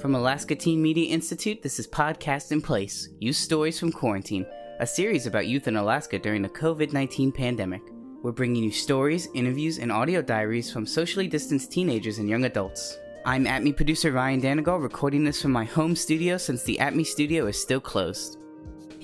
From Alaska Teen Media Institute, this is Podcast in Place Youth Stories from Quarantine, a series about youth in Alaska during the COVID 19 pandemic. We're bringing you stories, interviews, and audio diaries from socially distanced teenagers and young adults. I'm ATMI producer Ryan Danigal, recording this from my home studio since the ATMI studio is still closed.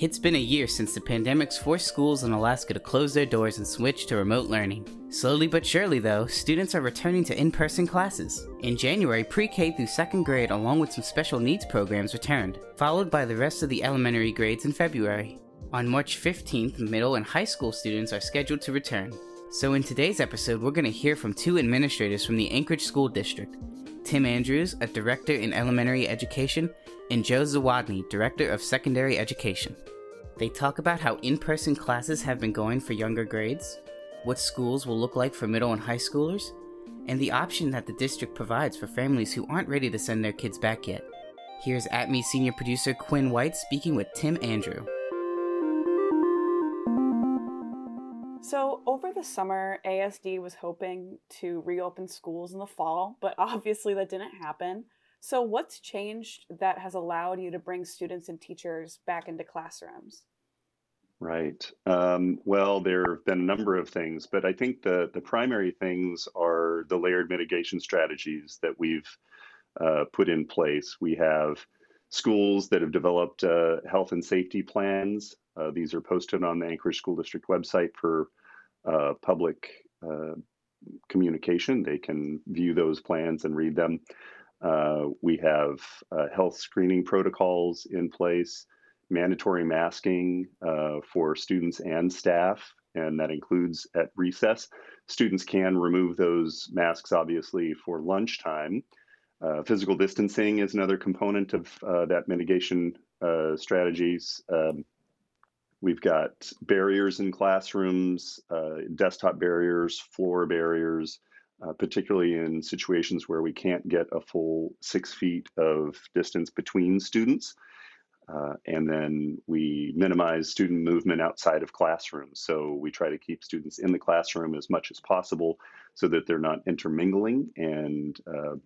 It's been a year since the pandemic's forced schools in Alaska to close their doors and switch to remote learning. Slowly but surely, though, students are returning to in person classes. In January, pre K through second grade, along with some special needs programs, returned, followed by the rest of the elementary grades in February. On March 15th, middle and high school students are scheduled to return. So, in today's episode, we're going to hear from two administrators from the Anchorage School District Tim Andrews, a director in elementary education, and Joe Zawodny, Director of Secondary Education. They talk about how in person classes have been going for younger grades, what schools will look like for middle and high schoolers, and the option that the district provides for families who aren't ready to send their kids back yet. Here's ATMI senior producer Quinn White speaking with Tim Andrew. So, over the summer, ASD was hoping to reopen schools in the fall, but obviously that didn't happen. So, what's changed that has allowed you to bring students and teachers back into classrooms? Right. Um, well, there have been a number of things, but I think the the primary things are the layered mitigation strategies that we've uh, put in place. We have schools that have developed uh, health and safety plans. Uh, these are posted on the Anchorage School District website for uh, public uh, communication. They can view those plans and read them. Uh, we have uh, health screening protocols in place, mandatory masking uh, for students and staff, and that includes at recess. Students can remove those masks, obviously, for lunchtime. Uh, physical distancing is another component of uh, that mitigation uh, strategies. Um, we've got barriers in classrooms, desktop barriers, floor barriers, uh, particularly in situations where we can't get a full six feet of distance between students. Uh, and then we minimize student movement outside of classrooms. So we try to keep students in the classroom as much as possible so that they're not intermingling and uh,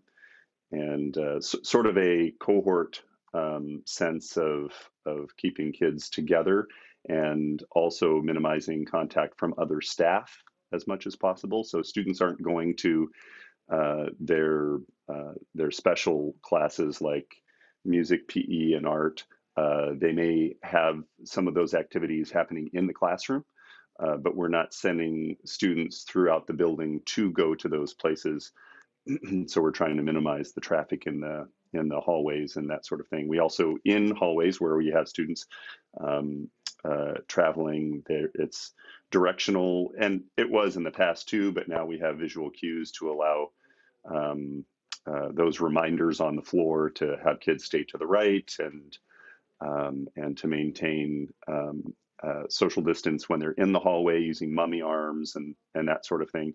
and uh, sort of a cohort um, sense of of keeping kids together and also minimizing contact from other staff as much as possible. So students aren't going to uh, their uh, their special classes like music, PE, and art. Uh, they may have some of those activities happening in the classroom, uh, but we're not sending students throughout the building to go to those places. so we're trying to minimize the traffic in the in the hallways and that sort of thing. We also in hallways where we have students um, uh, traveling. There, it's directional, and it was in the past too, but now we have visual cues to allow um, uh, those reminders on the floor to have kids stay to the right and um, and to maintain um, uh, social distance when they're in the hallway using mummy arms and and that sort of thing.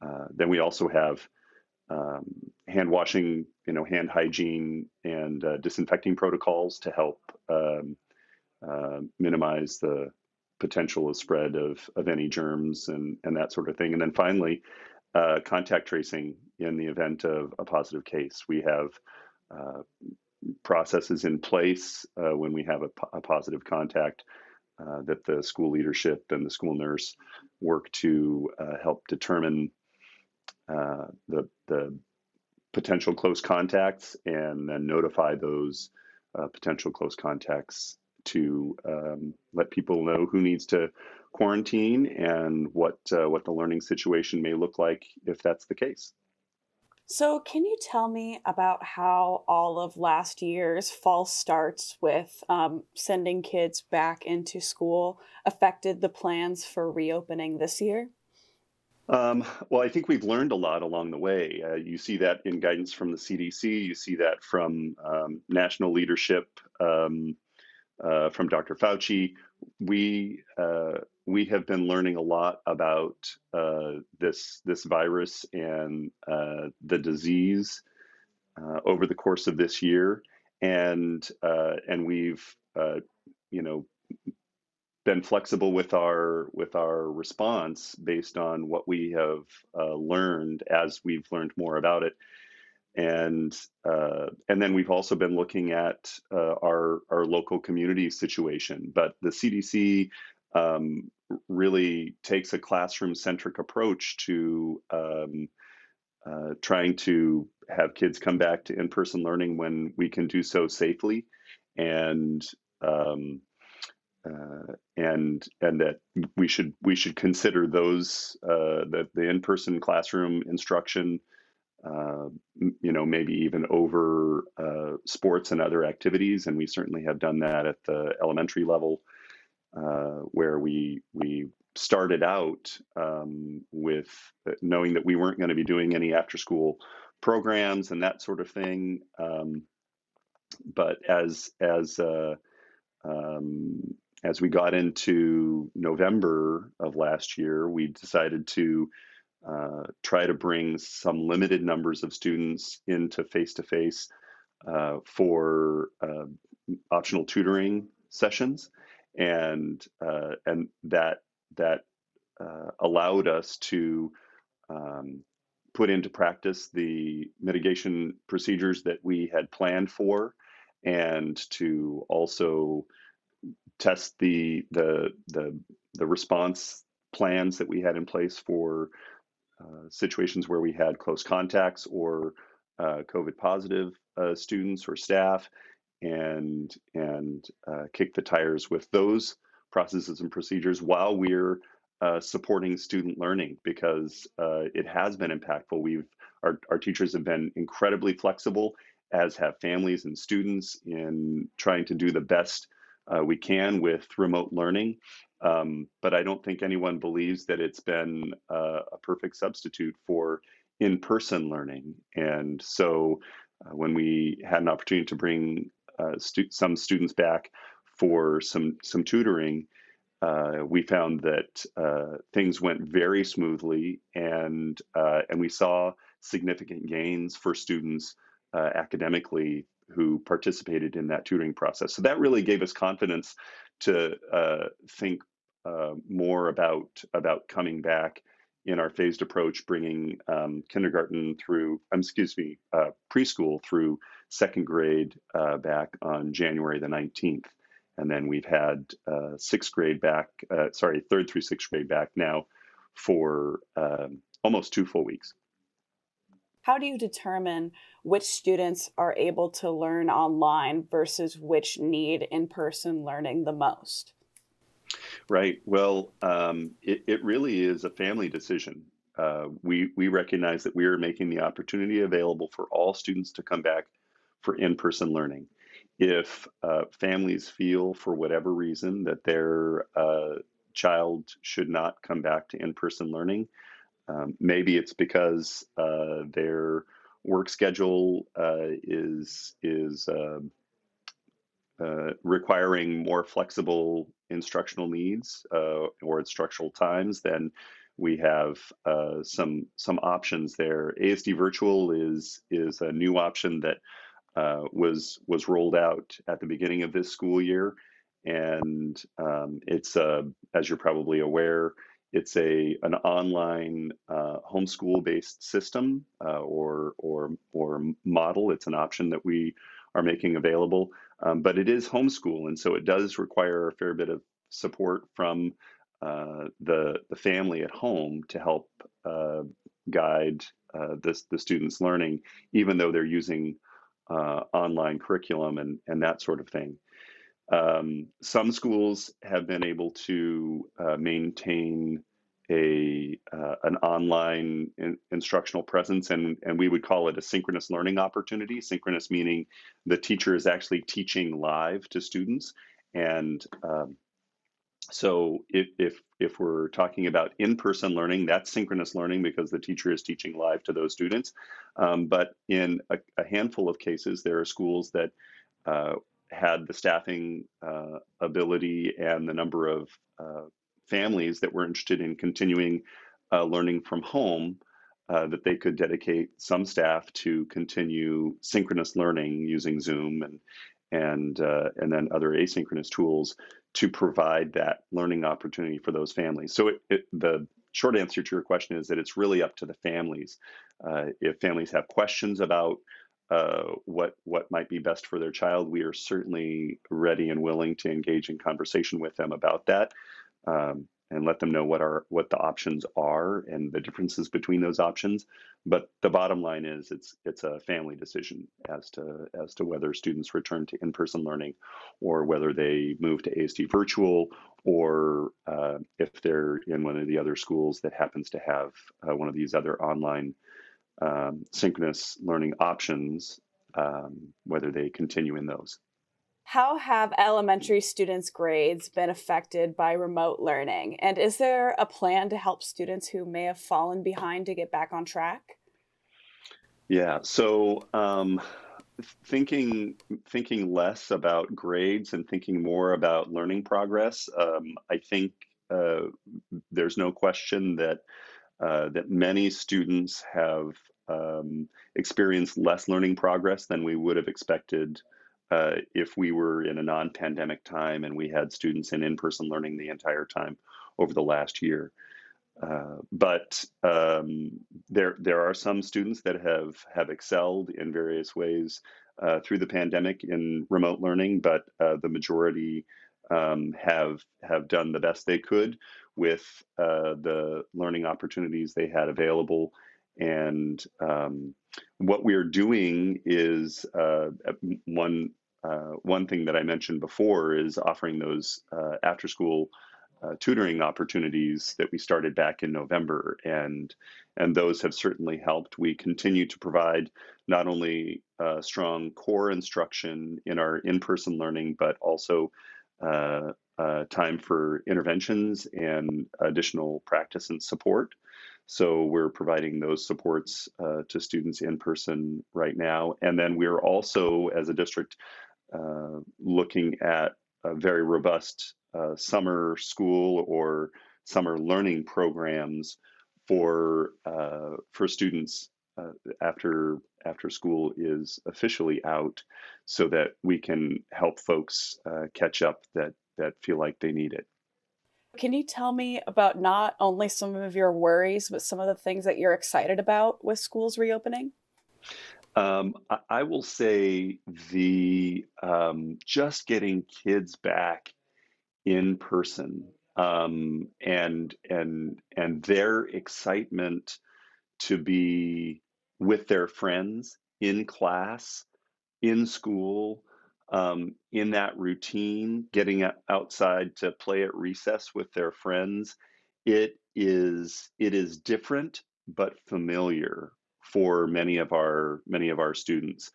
Uh, then we also have um, hand washing, you know, hand hygiene and uh, disinfecting protocols to help um, uh, minimize the potential of spread of, of any germs and, and that sort of thing. And then finally, uh, contact tracing in the event of a positive case. We have uh, processes in place uh, when we have a, a positive contact uh, that the school leadership and the school nurse work to uh, help determine uh, the, the potential close contacts and then notify those potential close contacts to um, let people know who needs to quarantine and what uh, what the learning situation may look like if that's the case. So, can you tell me about how all of last year's false starts with um, sending kids back into school affected the plans for reopening this year? Um, well, I think we've learned a lot along the way. Uh, you see that in guidance from the CDC, you see that from um, national leadership. Um, uh, from Dr. Fauci, we uh, we have been learning a lot about uh, this this virus and uh, the disease uh, over the course of this year, and and we've you know, been flexible with our with our response based on what we have learned as we've learned more about it and uh, and then we've also been looking at uh, our our local community situation. But the CDC um, really takes a classroom centric approach to um, uh, trying to have kids come back to in person learning when we can do so safely, and um, uh, and and that we should we should consider those uh, that the in person classroom instruction uh, you know, maybe even over uh, sports and other activities. And we certainly have done that at the elementary level, uh, where we we started out um, with knowing that we weren't going to be doing any after-school programs and that sort of thing. Um, but as as uh, um, as we got into November of last year, we decided to uh, try to bring some limited numbers of students into face to face for uh, optional tutoring sessions, and uh, and that that uh, allowed us to um, put into practice the mitigation procedures that we had planned for, and to also test the the the the response plans that we had in place for situations where we had close contacts or uh, COVID positive uh, students or staff, and and uh, kick the tires with those processes and procedures while we're uh, supporting student learning because it has been impactful. We've our, our teachers have been incredibly flexible, as have families and students in trying to do the best we can with remote learning. Um, but I don't think anyone believes that it's been a perfect substitute for in person learning. And so uh, when we had an opportunity to bring uh, stu- some students back for some, some tutoring, uh, we found that uh, things went very smoothly and, uh, and we saw significant gains for students academically who participated in that tutoring process. So that really gave us confidence to uh, think uh, more about about coming back in our phased approach, bringing um, kindergarten through, um, excuse me, uh, preschool through second grade uh, back on January the 19th. And then we've had uh, sixth grade back, uh, sorry, third through sixth grade back now for um, almost two full weeks. How do you determine which students are able to learn online versus which need in person learning the most? Right. Well, um, it, it really is a family decision. Uh, we, we recognize that we are making the opportunity available for all students to come back for in person learning. If uh, families feel, for whatever reason, that their uh, child should not come back to in person learning, um, maybe it's because uh, their work schedule uh, is is um, uh, requiring more flexible instructional needs uh, or instructional times, then we have uh, some some options there. ASD Virtual is is a new option that uh, was was rolled out at the beginning of this school year, and um, it's as you're probably aware, it's a an online uh, homeschool based system uh, or or or model. It's an option that we are making available, um, but it is homeschool, and so it does require a fair bit of support from uh, the the family at home to help uh, guide uh, the the students' learning, even though they're using uh, online curriculum and and that sort of thing. Um, some schools have been able to uh, maintain a uh, an online in, instructional presence, and and we would call it a synchronous learning opportunity. Synchronous meaning the teacher is actually teaching live to students, and um, so if, if if we're talking about in-person learning, that's synchronous learning because the teacher is teaching live to those students. Um, but in a, a, handful of cases, there are schools that uh, had the staffing uh, ability and the number of uh, families that were interested in continuing uh, learning from home uh, that they could dedicate some staff to continue synchronous learning using Zoom and and uh, and then other asynchronous tools to provide that learning opportunity for those families. So it, it, the short answer to your question is that it's really up to the families. Uh, if families have questions about uh, what what might be best for their child, we are certainly ready and willing to engage in conversation with them about that. Um, and let them know what our what the options are and the differences between those options. But the bottom line is it's it's a family decision as to as to whether students return to in-person learning or whether they move to ASD virtual or uh, if they're in one of the other schools that happens to have uh, one of these other online um, synchronous learning options, um, whether they continue in those. How have elementary students' grades been affected by remote learning? And is there a plan to help students who may have fallen behind to get back on track? Yeah, so um, thinking thinking less about grades and thinking more about learning progress. Um, I think uh, there's no question that uh, that many students have um, experienced less learning progress than we would have expected uh, if we were in a non-pandemic time and we had students in in-person learning the entire time over the last year. Uh, but um, there there are some students that have have excelled in various ways uh, through the pandemic in remote learning, but uh, the majority um, have have done the best they could with uh, the learning opportunities they had available. And um, what we're doing is uh, one uh, one thing that I mentioned before is offering those uh, after school uh, tutoring opportunities that we started back in November, and and those have certainly helped. We continue to provide not only uh, strong core instruction in our in-person learning, but also uh, uh, time for interventions and additional practice and support. So we're providing those supports uh, to students in person right now. And then we're also, as a district, uh, looking at a very robust uh, summer school or summer learning programs for uh, for students uh, after after school is officially out, so that we can help folks uh, catch up that that feel like they need it. Can you tell me about not only some of your worries, but some of the things that you're excited about with schools reopening? Um, I, I, will say the um, just getting kids back in person um, and and and their excitement to be with their friends in class, in school, um, in that routine, getting outside to play at recess with their friends. It is it is different but familiar for many of our many of our students.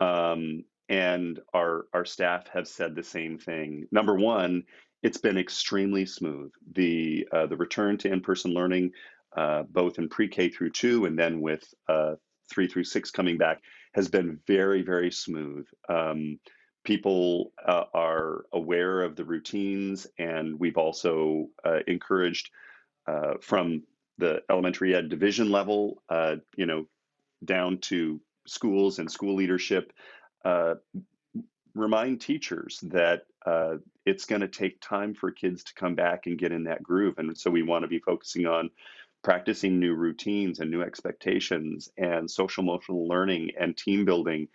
Um, and our our staff have said the same thing. Number one, it's been extremely smooth. The uh, the return to in-person learning, uh, both in pre-K through two, and then with uh, three through six coming back, has been very very smooth. Um, people uh, are aware of the routines, and we've also uh, encouraged uh, from the elementary ed division level, uh, you know, down to schools and school leadership, uh, remind teachers that uh, it's going to take time for kids to come back and get in that groove. And so we want to be focusing on practicing new routines and new expectations and social emotional learning and team building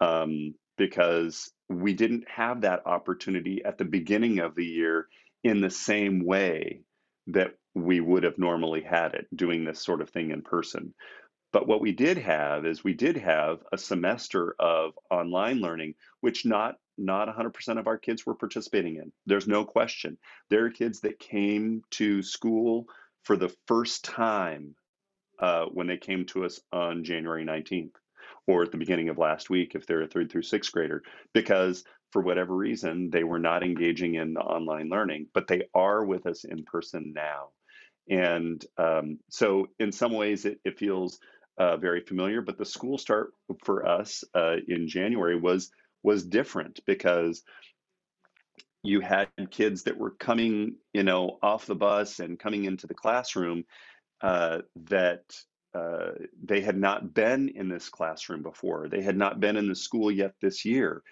um, because we didn't have that opportunity at the beginning of the year in the same way that we would have normally had it doing this sort of thing in person. But what we did have is we did have a semester of online learning, which not not 100% of our kids were participating in. There's no question. There are kids that came to school for the first time uh, when they came to us on January 19th or at the beginning of last week if they're a third through sixth grader, because for whatever reason, they were not engaging in online learning, but they are with us in person now. And um, so, in some ways, it, it feels uh, very familiar. But the school start for us uh, in January was was different because you had kids that were coming, you know, off the bus and coming into the classroom uh, that uh, they had not been in this classroom before. They had not been in the school yet this year.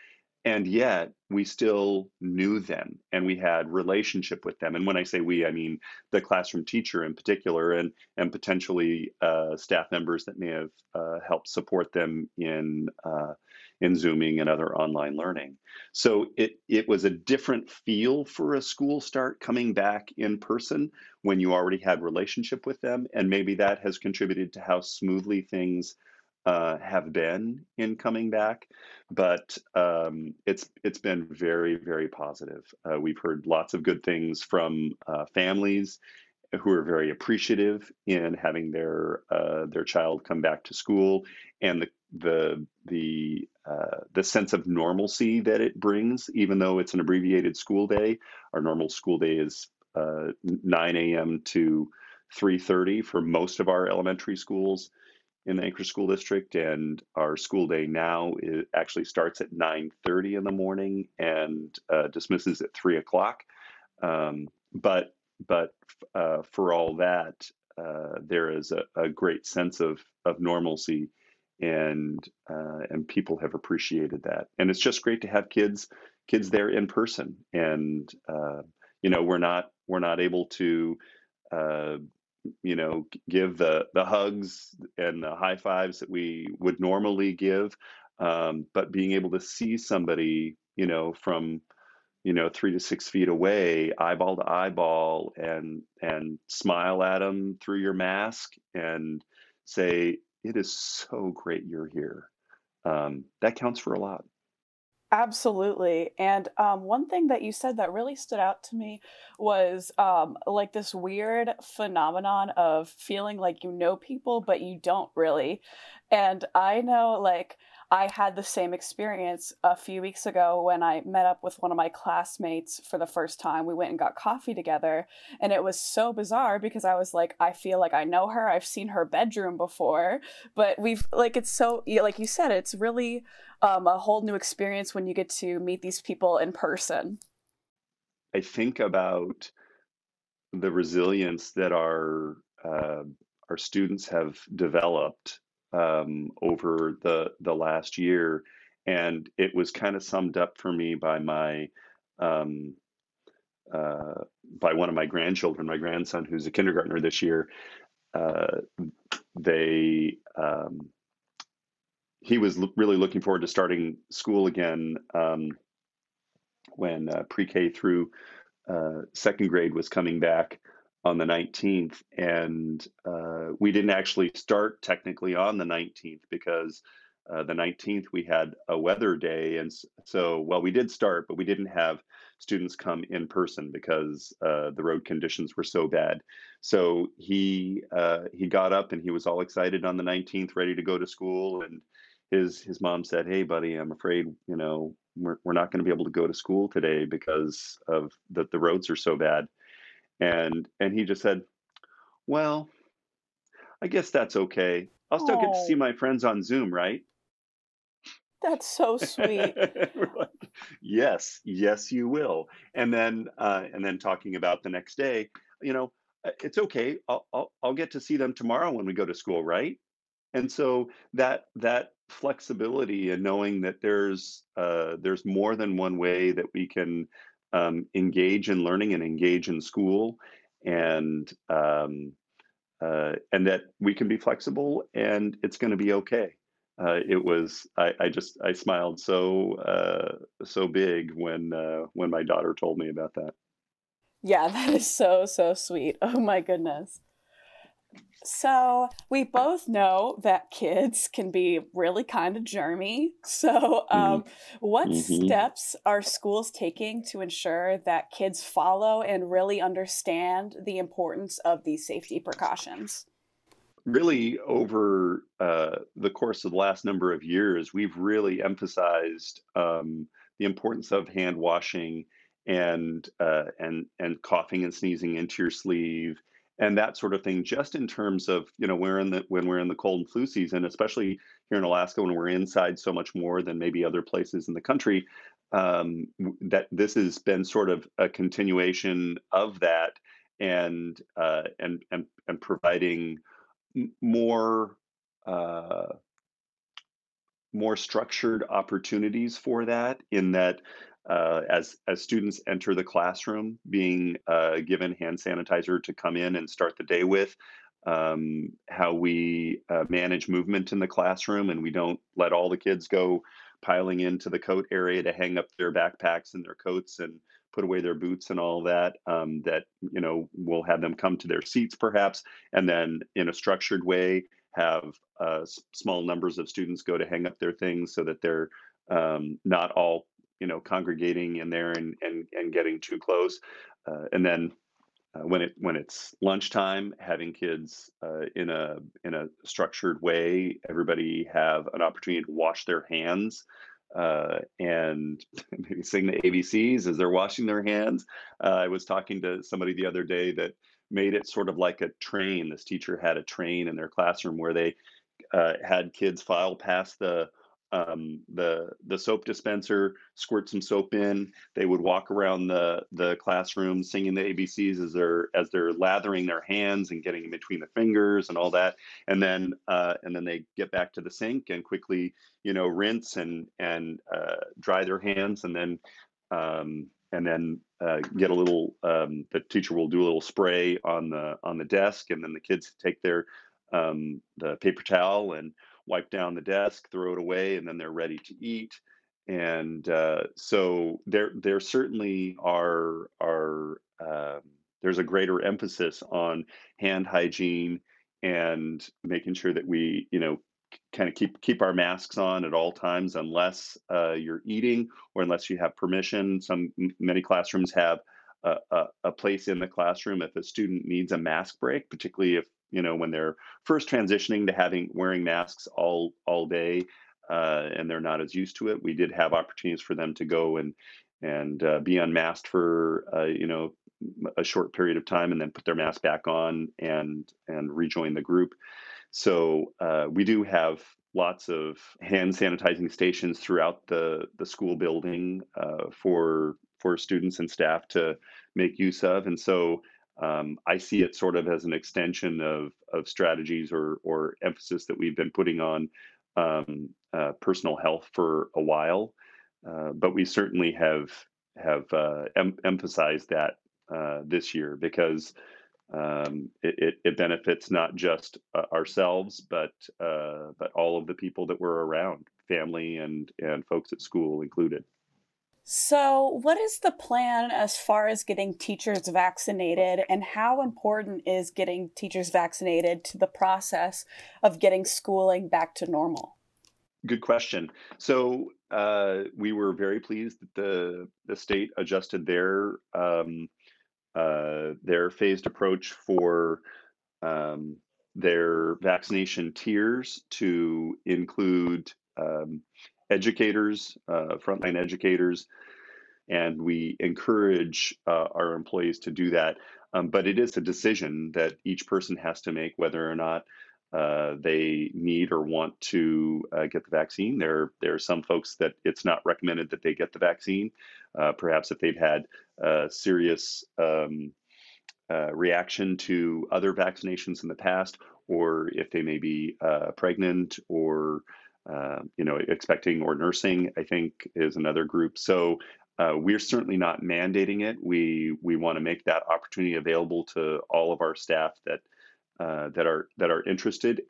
And yet we still knew them and we had relationship with them. And when i say we i mean the classroom teacher in particular and and potentially uh, staff members that may have uh, helped support them in uh, in zooming and other online learning. So it it was a different feel for a school start coming back in person when you already had relationship with them and maybe that has contributed to how smoothly things uh, have been in coming back, but um, it's it's been very very positive. Uh, we've heard lots of good things from uh, families who are very appreciative in having their uh, their child come back to school, and the the the uh, the sense of normalcy that it brings, even though it's an abbreviated school day. Our normal school day is uh, 9 a.m. to 3:30 for most of our elementary schools in the Anchorage School District, and our school day now it actually starts at 9:30 in the morning and uh, dismisses at three o'clock. Um, but but uh, for all that, uh, there is a, a, great sense of of normalcy, and uh, and people have appreciated that, and it's just great to have kids kids there in person, and uh, you know we're not we're not able to uh, you know give the the hugs and the high fives that we would normally give um, but being able to see somebody you know from you know three to six feet away eyeball to eyeball and and smile at them through your mask and say it is so great you're here. Um, that counts for a lot Absolutely. And um, one thing that you said that really stood out to me was um, like this weird phenomenon of feeling like you know people, but you don't really. And I know, like, I had the same experience a few weeks ago when I met up with one of my classmates for the first time. We went and got coffee together, and it was so bizarre because I was like, I feel like I know her. I've seen her bedroom before, but we've like it's so like you said, it's really um, a whole new experience when you get to meet these people in person. I think about the resilience that our uh, our students have developed um, over the the last year, and it was kind of summed up for me by my um, uh, by one of my grandchildren, my grandson, who's a kindergartner this year. Uh, they um, he was really looking forward to starting school again um, when uh, pre-K through uh, second grade was coming back on the 19th, and uh, we didn't actually start technically on the 19th because uh, the 19th we had a weather day, and so well we did start, but we didn't have students come in person because uh, the road conditions were so bad. So he uh, he got up and he was all excited on the 19th, ready to go to school, and his his mom said, "Hey, buddy, I'm afraid you know we're we're not going to be able to go to school today because of that the roads are so bad." And and he just said, "Well, I guess that's okay. I'll still get to see my friends on Zoom, right?" That's so sweet. like, yes, yes, you will. And then uh, and then talking about the next day, you know, it's okay. I'll, I'll I'll get to see them tomorrow when we go to school, right? And so that that flexibility and knowing that there's uh, there's more than one way that we can um, engage in learning and engage in school, and um, uh, and that we can be flexible and it's going to be okay. Uh, it was I, I, just I smiled so uh, so big when uh, when my daughter told me about that. Yeah, that is so so sweet. Oh my goodness. So, we both know that kids can be really kind of germy. So, um, mm-hmm. what mm-hmm. steps are schools taking to ensure that kids follow and really understand the importance of these safety precautions? Really, over uh, the course of the last number of years, we've really emphasized um, the importance of hand washing and uh, and and coughing and sneezing into your sleeve and that sort of thing just in terms of you know we're in the when we're in the cold and flu season especially here in alaska when we're inside so much more than maybe other places in the country um, that this has been sort of a continuation of that and uh, and and and providing more uh, more structured opportunities for that in that uh, as as students enter the classroom, being uh, given hand sanitizer to come in and start the day with, um, how we uh, manage movement in the classroom, and we don't let all the kids go piling into the coat area to hang up their backpacks and their coats and put away their boots and all that. Um, that you know we'll have them come to their seats perhaps, and then in a structured way have uh, small numbers of students go to hang up their things so that they're um, not all you know congregating in there and and, and getting too close uh, and then uh, when it when it's lunchtime having kids uh, in a in a structured way everybody have an opportunity to wash their hands uh, and maybe sing the abcs as they're washing their hands. Uh, i was talking to somebody the other day that made it sort of like a train. This teacher had a train in their classroom where they uh, had kids file past the um, the the soap dispenser, squirt some soap in. They would walk around the the classroom singing the ABCs as they're as they're lathering their hands and getting in between the fingers and all that. And then uh, and then they get back to the sink and quickly you know rinse and and uh, dry their hands and then um, and then uh, get a little. Um, the teacher will do a little spray on the on the desk and then the kids take their um, the paper towel and wipe down the desk, throw it away, and then they're ready to eat. And uh, so there, there certainly are are um, there's a greater emphasis on hand hygiene and making sure that we, you know, kind of keep keep our masks on at all times, unless uh, you're eating or unless you have permission. Some many classrooms have a, a, a place in the classroom if a student needs a mask break, particularly if you know when they're first transitioning to having wearing masks all all day uh, and they're not as used to it we did have opportunities for them to go and and uh, be unmasked for uh, you know a short period of time and then put their mask back on and and rejoin the group. So uh, we do have lots of hand sanitizing stations throughout the the school building uh, for for students and staff to make use of. And so um, I see it sort of as an extension of of strategies or or emphasis that we've been putting on um, uh, personal health for a while, uh, but we certainly have have uh, em- emphasized that uh, this year because um, it, it, it, benefits not just uh, ourselves but uh, but all of the people that we're around, family and and folks at school included. So, what is the plan as far as getting teachers vaccinated, and how important is getting teachers vaccinated to the process of getting schooling back to normal? Good question. So, uh, we were very pleased that the the state adjusted their um, uh, their phased approach for um, their vaccination tiers to include um, educators, uh, frontline educators, and we encourage uh, our employees to do that. Um, but it is a decision that each person has to make whether or not uh, they need or want to uh, get the vaccine. There, there are some folks that it's not recommended that they get the vaccine. Uh, perhaps if they've had a serious um, uh, reaction to other vaccinations in the past, or if they may be uh, pregnant or uh, you know, expecting or nursing, I think, is another group. So uh, we're certainly not mandating it. We we want to make that opportunity available to all of our staff that uh, that are that are interested.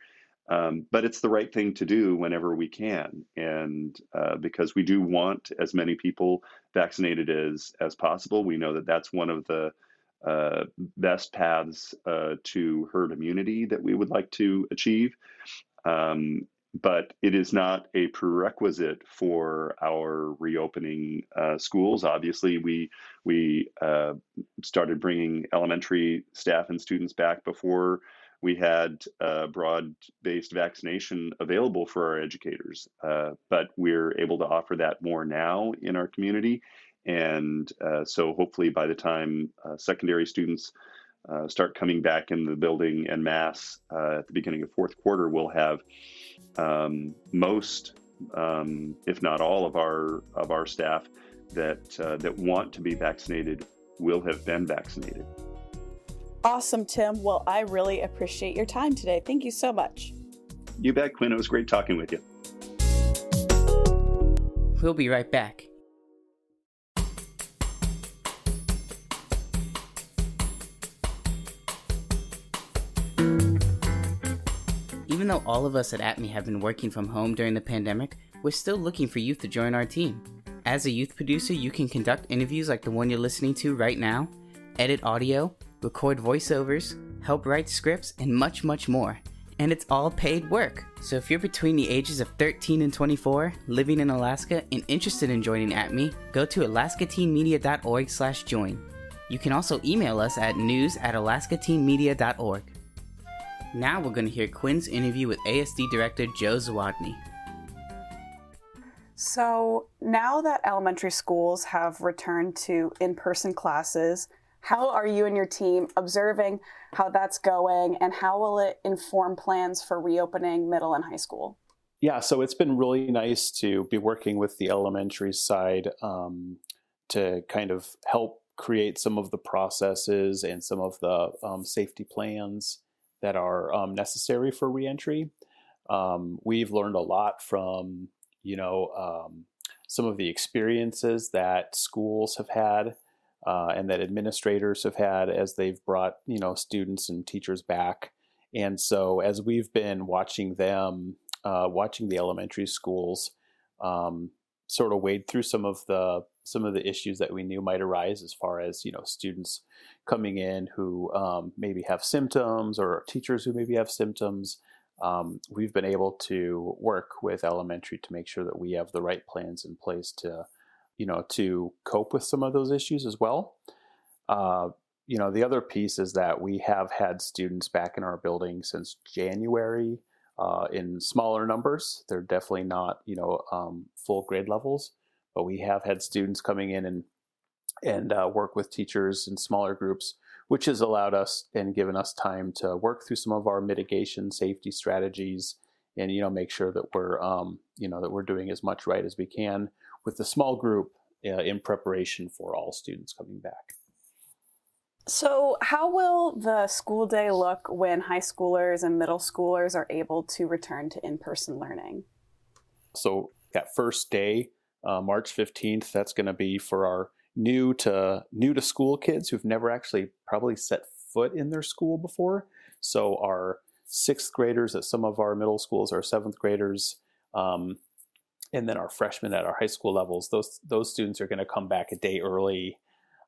Um, but it's the right thing to do whenever we can, and uh, because we do want as many people vaccinated as as possible. We know that that's one of the uh, best paths uh, to herd immunity that we would like to achieve. Um, but it is not a prerequisite for our reopening uh, schools. Obviously, we we uh, started bringing elementary staff and students back before we had uh, broad-based vaccination available for our educators. Uh, but we're able to offer that more now in our community, and uh, so hopefully by the time uh, secondary students uh, start coming back in the building en masse uh, at the beginning of fourth quarter, we'll have um, most, um, if not all, of our of our staff that uh, that want to be vaccinated will have been vaccinated. Awesome, Tim. Well, I really appreciate your time today. Thank you so much. You bet, Quinn. It was great talking with you. We'll be right back. Though all of us at ATMI have been working from home during the pandemic, we're still looking for youth to join our team. As a youth producer, you can conduct interviews like the one you're listening to right now, edit audio, record voiceovers, help write scripts, and much, much more. And it's all paid work. So if you're between the ages of 13 and 24, living in Alaska, and interested in joining ATMI, go to alaskateenmedia.org slash join. You can also email us at news at alaskateenmedia.org. Now we're going to hear Quinn's interview with ASD Director Joe Zawodny. So now that elementary schools have returned to in person classes, how are you and your team observing how that's going and how will it inform plans for reopening middle and high school? Yeah, so it's been really nice to be working with the elementary side um, to kind of help create some of the processes and some of the um, safety plans that are um, necessary for reentry. Um, we've learned a lot from, you know, um, some of the experiences that schools have had uh, and that administrators have had as they've brought, you know, students and teachers back. And so as we've been watching them, uh, watching the elementary schools, um, sort of wade through some of the some of the issues that we knew might arise as far as you know students coming in who um, maybe have symptoms or teachers who maybe have symptoms. Um, we've been able to work with elementary to make sure that we have the right plans in place to you know to cope with some of those issues as well. Uh, you know the other piece is that we have had students back in our building since january uh, in smaller numbers. They're definitely not, you know, um, full grade levels, but we have had students coming in and and uh, work with teachers in smaller groups, which has allowed us and given us time to work through some of our mitigation safety strategies, and you know, make sure that we're, um, you know, that we're doing as much right as we can with the small group uh, in preparation for all students coming back. So, how will the school day look when high schoolers and middle schoolers are able to return to in person learning? So, that first day, uh, March 15th, that's going to be for our new to new to school kids who've never actually probably set foot in their school before. So, our sixth graders at some of our middle schools, our seventh graders, um, and then our freshmen at our high school levels, those those students are going to come back a day early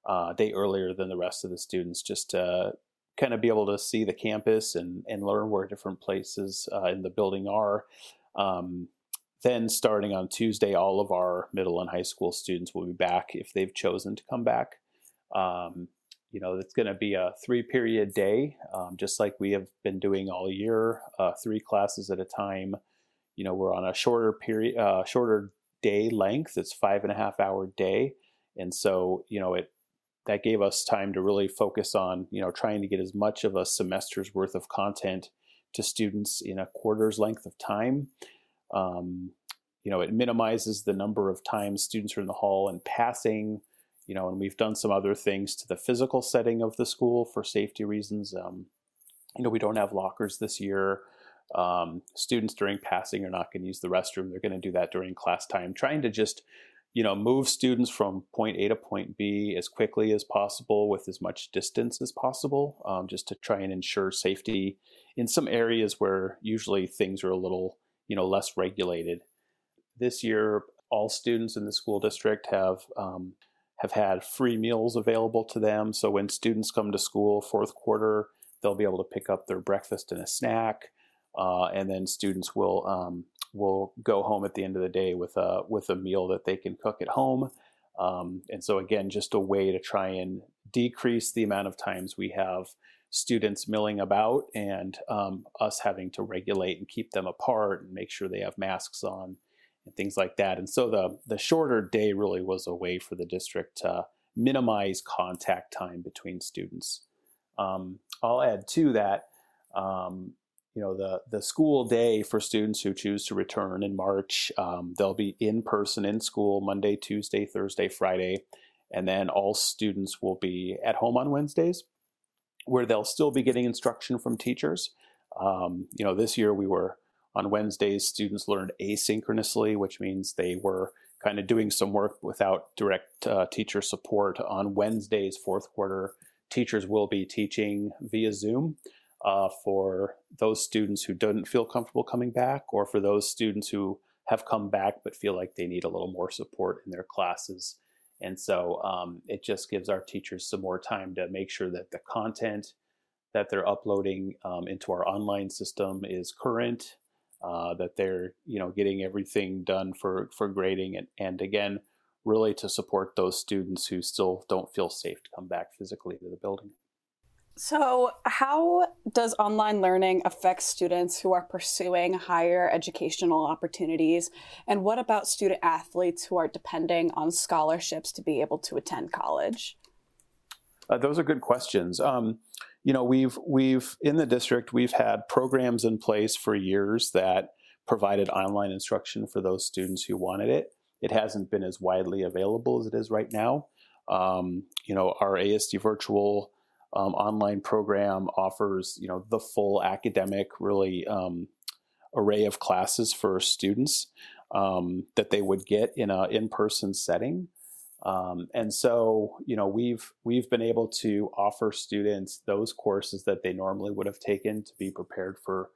uh, day earlier than the rest of the students just to kind of be able to see the campus and, and learn where different places uh, in the building are. Um, then, starting on Tuesday, all of our middle and high school students will be back if they've chosen to come back. Um, you know, it's going to be a three period day, um, just like we have been doing all year, uh, three classes at a time. You know, we're on a shorter period, uh, shorter day length. It's five and a half hour day. And so, you know, it that gave us time to really focus on you know trying to get as much of a semester's worth of content to students in a quarter's length of time um, you know it minimizes the number of times students are in the hall and passing you know and we've done some other things to the physical setting of the school for safety reasons. Um, you know we don't have lockers this year. Um, students during passing are not going to use the restroom. They're going to do that during class time. Trying to just you know, move students from point A to point B as quickly as possible with as much distance as possible, um, just to try and ensure safety in some areas where usually things are a little, you know, less regulated. This year, all students in the school district have um, have had free meals available to them. So when students come to school fourth quarter, they'll be able to pick up their breakfast and a snack, uh, and then students will um, will go home at the end of the day with a with a meal that they can cook at home. Um, and so again, just a way to try and decrease the amount of times we have students milling about and um, us having to regulate and keep them apart and make sure they have masks on and things like that. And so the the shorter day really was a way for the district to minimize contact time between students. Um, I'll add to that. Um, you know the the school day for students who choose to return in March. Um, they'll be in person in school Monday, Tuesday, Thursday, Friday, and then all students will be at home on Wednesdays, where they'll still be getting instruction from teachers. Um, you know, this year we were on Wednesdays. Students learned asynchronously, which means they were kind of doing some work without direct uh, teacher support. On Wednesdays, fourth quarter, teachers will be teaching via Zoom uh, for those students who didn't feel comfortable coming back, or for those students who have come back but feel like they need a little more support in their classes. And so um, it just gives our teachers some more time to make sure that the content that they're uploading um, into our online system is current, uh, that they're you know getting everything done for for grading, and and again, really to support those students who still don't feel safe to come back physically to the building. So, how does online learning affect students who are pursuing higher educational opportunities? And what about student athletes who are depending on scholarships to be able to attend college? Uh, those are good questions. Um, you know, we've we've in the district we've had programs in place for years that provided online instruction for those students who wanted it. It hasn't been as widely available as it is right now. Um, you know, our ASD virtual um, online program offers you know the full academic really um, array of classes for students um, that they would get in a in-person setting. Um, and so you know we've we've been able to offer students those courses that they normally would have taken to be prepared for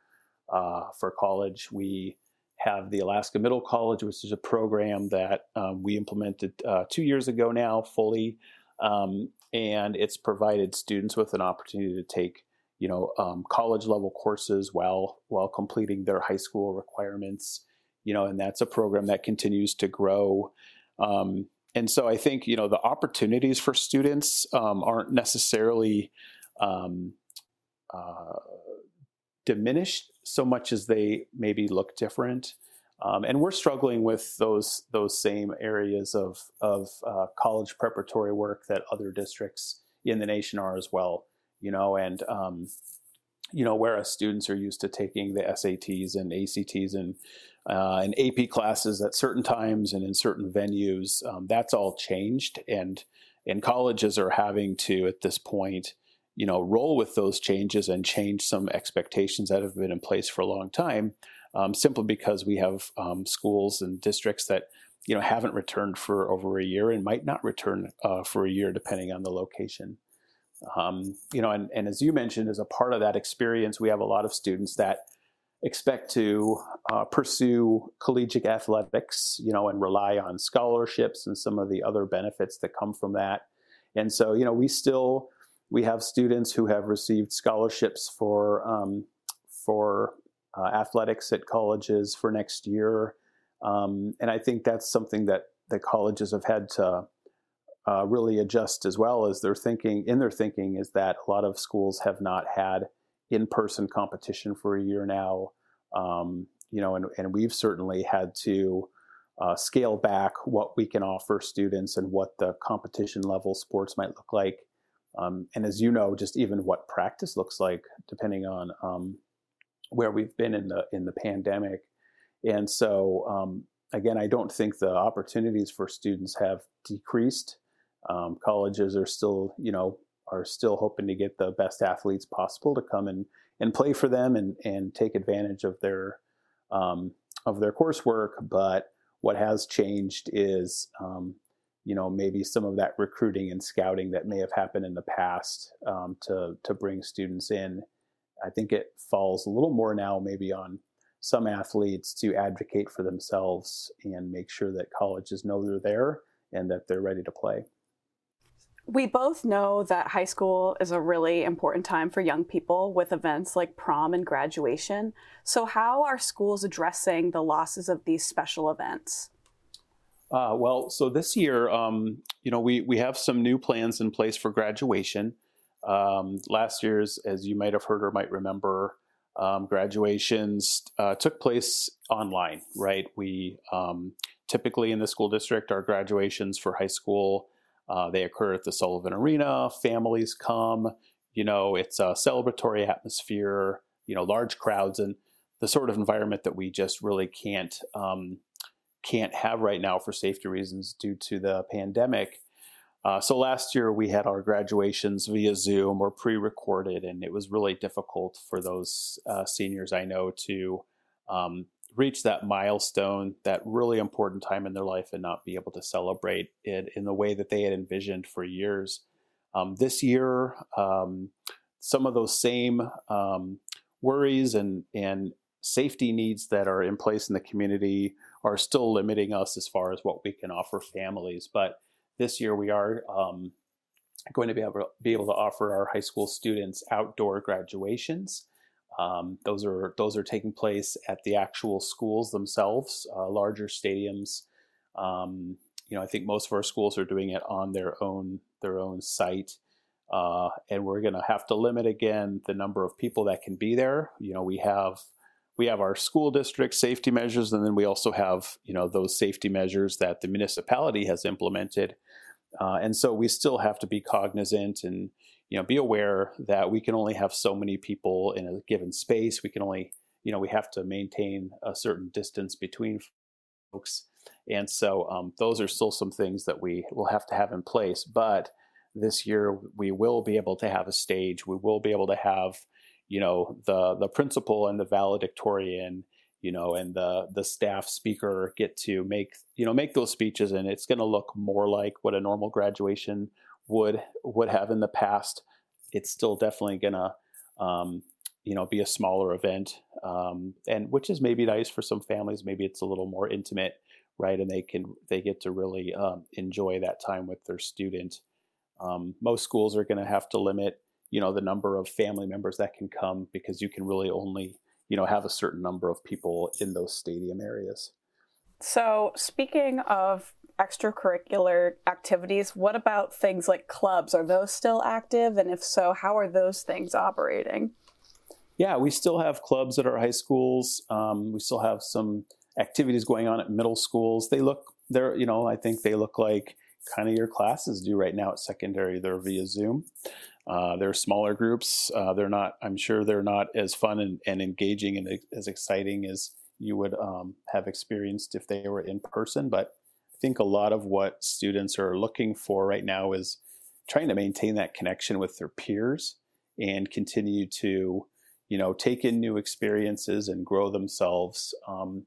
uh, for college. We have the Alaska Middle College, which is a program that um, we implemented uh, two years ago now fully um, and it's provided students with an opportunity to take you know um, college level courses while while completing their high school requirements you know and that's a program that continues to grow. Um, and so i think you know the opportunities for students um, aren't necessarily um, uh, diminished so much as they maybe look different um, and we're struggling with those those same areas of of uh, college preparatory work that other districts in the nation are as well. You know, and um, you know, whereas students are used to taking the SATs and ACTs and uh, and AP classes at certain times and in certain venues, um, that's all changed, and and colleges are having to at this point, you know, roll with those changes and change some expectations that have been in place for a long time um, simply because we have um, schools and districts that you know haven't returned for over a year and might not return uh, for a year depending on the location. Um, you know, and, and as you mentioned, as a part of that experience, we have a lot of students that expect to uh, pursue collegiate athletics, you know, and rely on scholarships and some of the other benefits that come from that. And so, you know, we still we have students who have received scholarships for um, for uh, athletics at colleges for next year. Um, and I think that's something that the colleges have had to uh, really adjust as well as their thinking in their thinking is that a lot of schools have not had in-person competition for a year now. Um, you know, and, and we've certainly had to uh, scale back what we can offer students and what the competition level sports might look like. Um, and as you know, just even what practice looks like, depending on um, where we've been in the in the pandemic. And so um, again, I don't think the opportunities for students have decreased. Um, colleges are still, you know, are still hoping to get the best athletes possible to come and, and play for them and, and take advantage of their um, of their coursework. But what has changed is, um, you know, maybe some of that recruiting and scouting that may have happened in the past um, to to bring students in I think it falls a little more now maybe on some athletes to advocate for themselves and make sure that colleges know they're there and that they're ready to play. We both know that high school is a really important time for young people with events like prom and graduation. So, how are schools addressing the losses of these special events? Uh, well, so this year, um, you know, we, we have some new plans in place for graduation. Um, last year's, as you might have heard or might remember, um, graduations uh, took place online, right? We um, typically in the school district, our graduations for high school, uh, they occur at the Sullivan Arena. Families come, you know, it's a celebratory atmosphere, you know, large crowds, and the sort of environment that we just really can't um, can't have right now for safety reasons due to the pandemic. Uh, so last year we had our graduations via Zoom or pre-recorded, and it was really difficult for those uh, seniors I know to um, reach that milestone, that really important time in their life, and not be able to celebrate it in the way that they had envisioned for years. Um, this year, um, some of those same um, worries and and safety needs that are in place in the community are still limiting us as far as what we can offer families. But this year, we are um, going to be able, be able to offer our high school students outdoor graduations. Um, those are those are taking place at the actual schools themselves, uh, larger stadiums. Um, you know, I think most of our schools are doing it on their own their own site, uh, and we're going to have to limit again the number of people that can be there. You know, we have we have our school district safety measures, and then we also have you know those safety measures that the municipality has implemented. Uh, and so we still have to be cognizant and you know be aware that we can only have so many people in a given space. We can only you know we have to maintain a certain distance between folks, and so um, those are still some things that we will have to have in place. But this year we will be able to have a stage. We will be able to have you know the the principal and the valedictorian you know, and the the staff speaker get to make you know make those speeches, and it's going to look more like what a normal graduation would would have in the past. It's still definitely going to um, you know be a smaller event, um, and which is maybe nice for some families. Maybe it's a little more intimate, right? And they can they get to really um, enjoy that time with their student. Um, most schools are going to have to limit you know the number of family members that can come because you can really only you know have a certain number of people in those stadium areas. So, speaking of extracurricular activities, what about things like clubs? Are those still active? And if so, how are those things operating? Yeah, we still have clubs at our high schools. Um, we still have some activities going on at middle schools. They look, they're, you know, I think they look like kind of your classes do right now at secondary. They're via Zoom. Uh, they're smaller groups. Uh, they're not. I'm sure they're not as fun and, and engaging and as exciting as you would um, have experienced if they were in person. But I think a lot of what students are looking for right now is trying to maintain that connection with their peers and continue to, you know, take in new experiences and grow themselves. Um,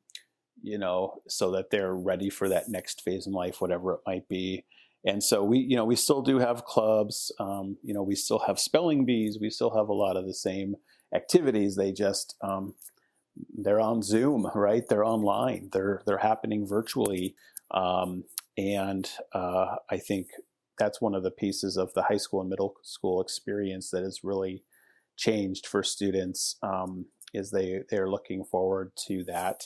you know, so that they're ready for that next phase in life, whatever it might be and so we you know we still do have clubs um, you know we still have spelling bees we still have a lot of the same activities. They just um, they're on zoom right? They're online. They're they're happening virtually. Um, and uh, i think that's one of the pieces of the high school and middle school experience that has really changed for students um, is they they're looking forward to that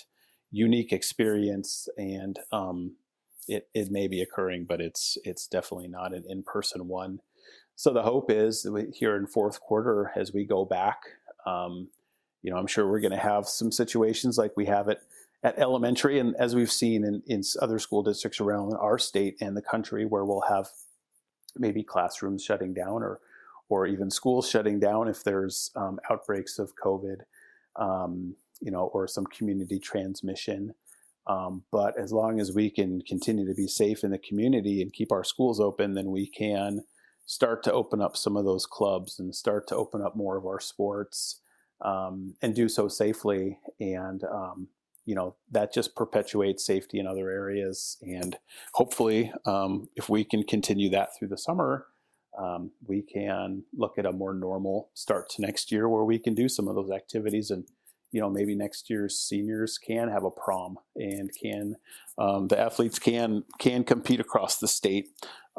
unique experience and um, it, it may be occurring, but it's it's definitely not an in-person one. So the hope is here in fourth quarter, as we go back, um, you know, I'm sure we're going to have some situations like we have it at elementary, and as we've seen in, in other school districts around our state and the country, where we'll have maybe classrooms shutting down or or even schools shutting down if there's um, outbreaks of COVID, um, you know, or some community transmission. Um, but as long as we can continue to be safe in the community and keep our schools open, then we can start to open up some of those clubs and start to open up more of our sports um, and do so safely. And, um, you know, that just perpetuates safety in other areas. And hopefully, um, if we can continue that through the summer, um, we can look at a more normal start to next year where we can do some of those activities and you know maybe next year's seniors can have a prom and can um, the athletes can can compete across the state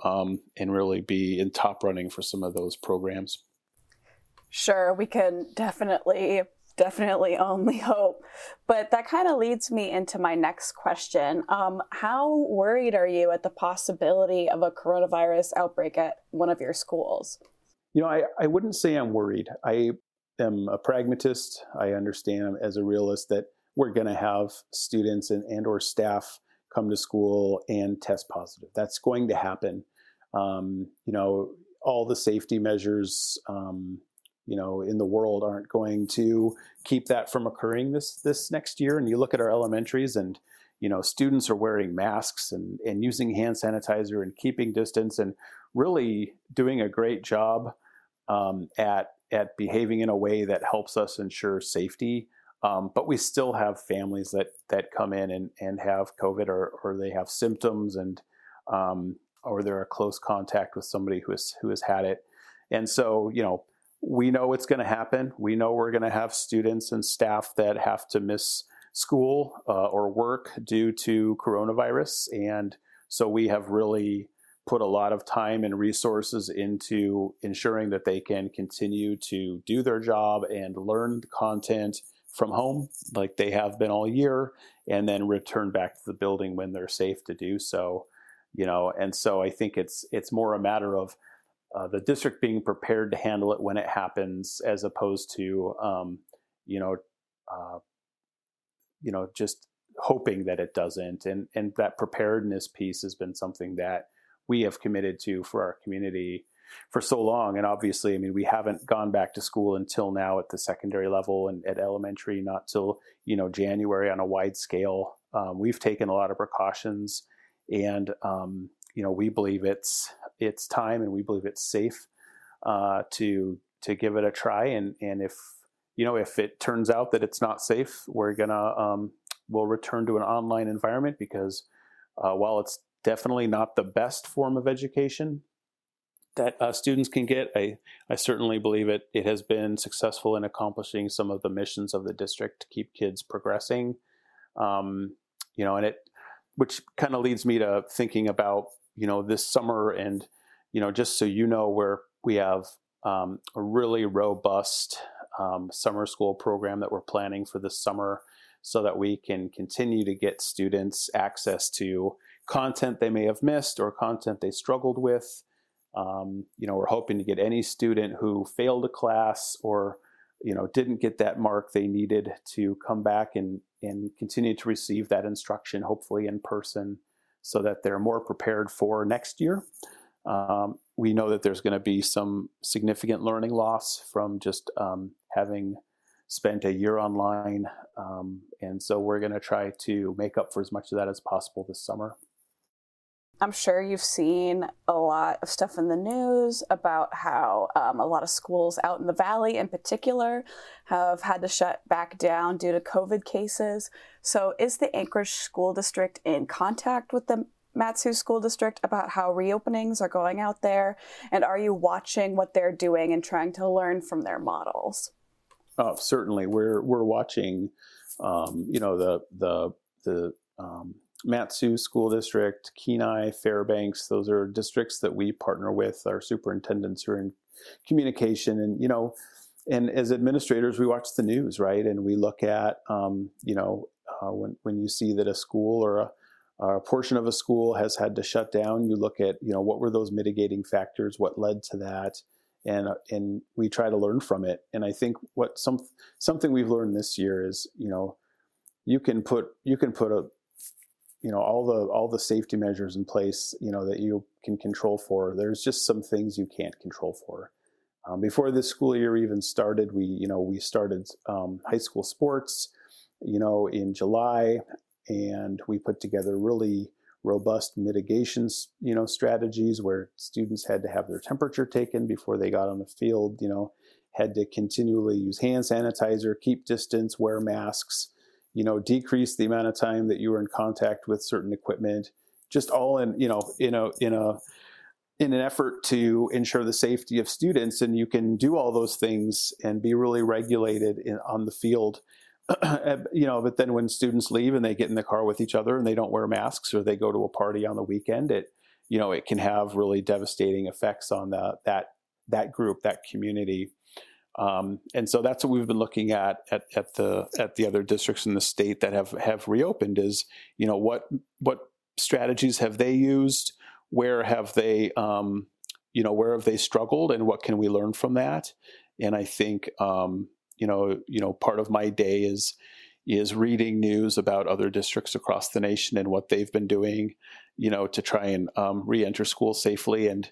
um, and really be in top running for some of those programs. Sure we can definitely definitely only hope. But that kind of leads me into my next question. Um, how worried are you at the possibility of a coronavirus outbreak at one of your schools? You know, I, I wouldn't say I'm worried. I am a pragmatist. I understand as a realist that we're going to have students and, and or staff come to school and test positive. That's going to happen. Um, you know, all the safety measures, um, you know, in the world aren't going to keep that from occurring this this next year. And you look at our elementaries, and you know, students are wearing masks and and using hand sanitizer and keeping distance and really doing a great job um, at at behaving in a way that helps us ensure safety Um, but we still have families that that come in and, and have COVID or, or they have symptoms and um, or they're a close contact with somebody who has who has had it. And so, you know, we know it's going to happen. We know we're going to have students and staff that have to miss school uh, or work due to coronavirus. And so we have really put a lot of time and resources into ensuring that they can continue to do their job and learn content from home like they have been all year and then return back to the building when they're safe to do so you know? And so i think it's it's more a matter of uh, the district being prepared to handle it when it happens as opposed to um, you know uh, you know just hoping that it doesn't. And and that preparedness piece has been something that we have committed to for our community for so long. And obviously i mean we haven't gone back to school until now at the secondary level and at elementary not till you know january on a wide scale. Um, we've taken a lot of precautions and um, you know we believe it's it's time and we believe it's safe uh, to to give it a try. And and if you know if it turns out that it's not safe we're gonna um, we'll return to an online environment because uh, while it's definitely not the best form of education that uh, students can get. I, I certainly believe it. It has been successful in accomplishing some of the missions of the district to keep kids progressing. Um, you know, and it, which kind of leads me to thinking about you know this summer and you know just so you know where we have um, a really robust um, summer school program that we're planning for this summer so that we can continue to get students access to content they may have missed or content they struggled with. Um, you know, we're hoping to get any student who failed a class or you know didn't get that mark they needed to come back and and continue to receive that instruction, hopefully in person, so that they're more prepared for next year. Um, we know that there's going to be some significant learning loss from just um, having spent a year online, um, and so we're going to try to make up for as much of that as possible this summer. I'm sure you've seen a lot of stuff in the news about how um, a lot of schools out in the valley, in particular, have had to shut back down due to COVID cases. So, is the Anchorage School District in contact with the Mat-Su School District about how reopenings are going out there? And are you watching what they're doing and trying to learn from their models? Oh, certainly. We're we're watching, um, you know, the the the um, Mat-Su School District, Kenai, Fairbanks, those are districts that we partner with. Our superintendents are in communication, and you know, and as administrators, we watch the news, right? And we look at, um, you know, uh, when when you see that a school or a, a portion of a school has had to shut down, you look at, you know, what were those mitigating factors? What led to that? And and we try to learn from it. And I think what some something we've learned this year is, you know, you can put you can put a you know all the all the safety measures in place you know that you can control for there's just some things you can't control for. Um, before this school year even started we you know we started um, high school sports you know in july and we put together really robust mitigations you know strategies where students had to have their temperature taken before they got on the field you know had to continually use hand sanitizer keep distance wear masks you know, decrease the amount of time that you were in contact with certain equipment, just all in, you know, in a, in a, in an effort to ensure the safety of students. And you can do all those things and be really regulated in, on the field. you know, but then when students leave and they get in the car with each other and they don't wear masks or they go to a party on the weekend, it, you know, it can have really devastating effects on the, that, that group, that community. Um, and so that's what we've been looking at, at at the at the other districts in the state that have have reopened is you know what what strategies have they used? Where have they um, you know where have they struggled and what can we learn from that? And I think um, you know you know part of my day is is reading news about other districts across the nation and what they've been doing you know to try and um, re-enter school safely and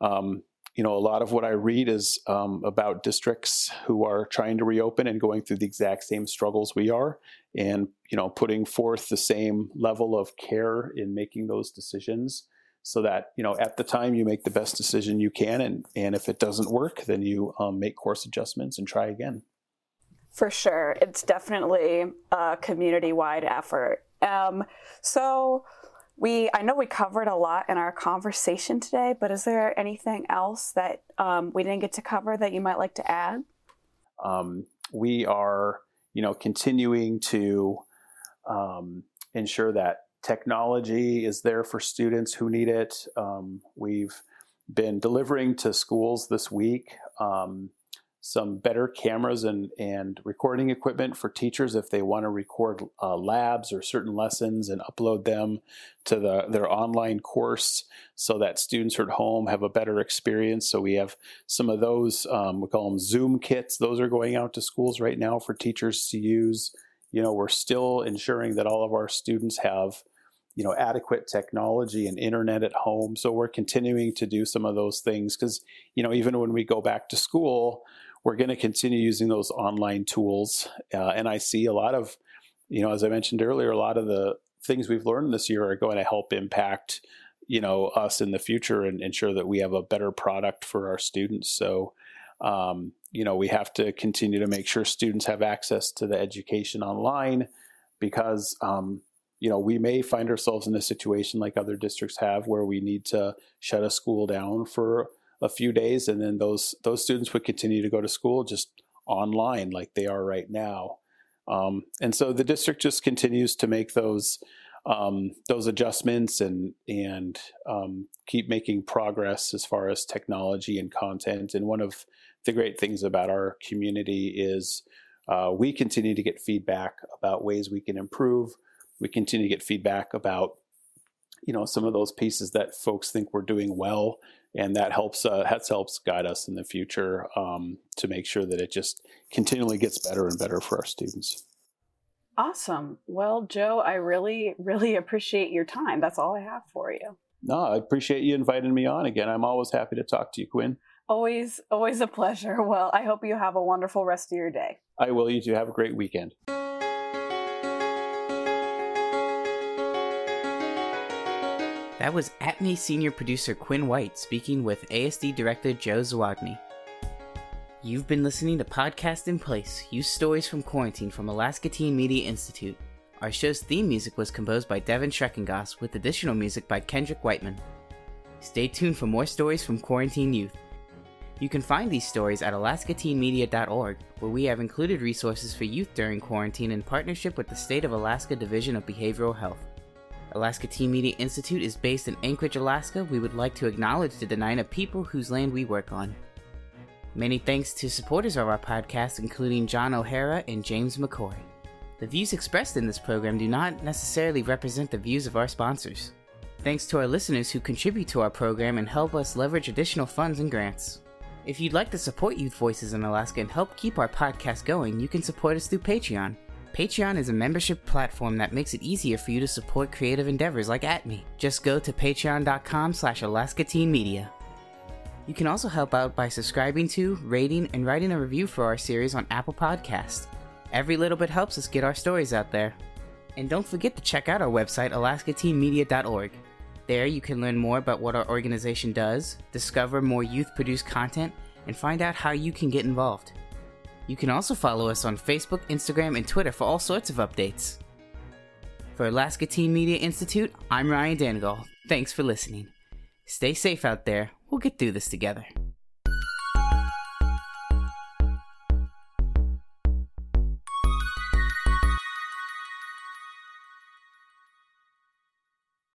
um, you know, a lot of what I read is um, about districts who are trying to reopen and going through the exact same struggles we are, and you know, putting forth the same level of care in making those decisions, so that you know, at the time you make the best decision you can, and and if it doesn't work, then you um, make course adjustments and try again. For sure. It's definitely a community wide effort. Um, so, we I know we covered a lot in our conversation today, but is there anything else that um, we didn't get to cover that you might like to add? Um, we are, you know, continuing to um, ensure that technology is there for students who need it. Um, we've been delivering to schools this week um, some better cameras and, and recording equipment for teachers if they want to record uh, labs or certain lessons and upload them to the, their online course so that students at home have a better experience. So we have some of those, um, we call them Zoom kits. Those are going out to schools right now for teachers to use. You know, we're still ensuring that all of our students have you know adequate technology and internet at home so we're continuing to do some of those things because you know even when we go back to school we're going to continue using those online tools. Uh, and I see a lot of, you know, as I mentioned earlier, a lot of the things we've learned this year are going to help impact, you know, us in the future and ensure that we have a better product for our students. So, um, you know, we have to continue to make sure students have access to the education online because, um, you know, we may find ourselves in a situation like other districts have where we need to shut a school down for a few days, and then those those students would continue to go to school just online like they are right now. Um, and so the district just continues to make those um, those adjustments and and um, keep making progress as far as technology and content. And one of the great things about our community is uh, we continue to get feedback about ways we can improve. We continue to get feedback about you know some of those pieces that folks think we're doing well and that helps uh, that helps guide us in the future um, to make sure that it just continually gets better and better for our students. Awesome. Well, Joe, I really, really appreciate your time. That's all I have for you. No, I appreciate you inviting me on again. I'm always happy to talk to you, Quinn. Always, always a pleasure. Well, I hope you have a wonderful rest of your day. I will. You too. Have a great weekend. That was ATMI senior producer Quinn White speaking with ASD director Joe Zawodny. You've been listening to Podcast in Place, Youth Stories from Quarantine from Alaska Teen Media Institute. Our show's theme music was composed by Devin Schreckengoss with additional music by Kendrick Whiteman. Stay tuned for more stories from quarantine youth. You can find these stories at alaskateenmedia.org, where we have included resources for youth during quarantine in partnership with the State of Alaska Division of Behavioral Health. Alaska Teen Media Institute is based in Anchorage, Alaska. We would like to acknowledge the Dena'ina people whose land we work on. Many thanks to supporters of our podcast, including John O'Hara and James McCoy. The views expressed in this program do not necessarily represent the views of our sponsors. Thanks to our listeners who contribute to our program and help us leverage additional funds and grants. If you'd like to support Youth Voices in Alaska and help keep our podcast going, you can support us through Patreon. Patreon is a membership platform that makes it easier for you to support creative endeavors like ATMI. Just go to patreon.com slash alaskateenmedia. You can also help out by subscribing to, rating, and writing a review for our series on Apple Podcast. Every little bit helps us get our stories out there. And don't forget to check out our website, alaskateenmedia.org. There you can learn more about what our organization does, discover more youth-produced content, and find out how you can get involved. You can also follow us on Facebook, Instagram, and Twitter for all sorts of updates. For Alaska Teen Media Institute, I'm Ryan Danigal. Thanks for listening. Stay safe out there. We'll get through this together.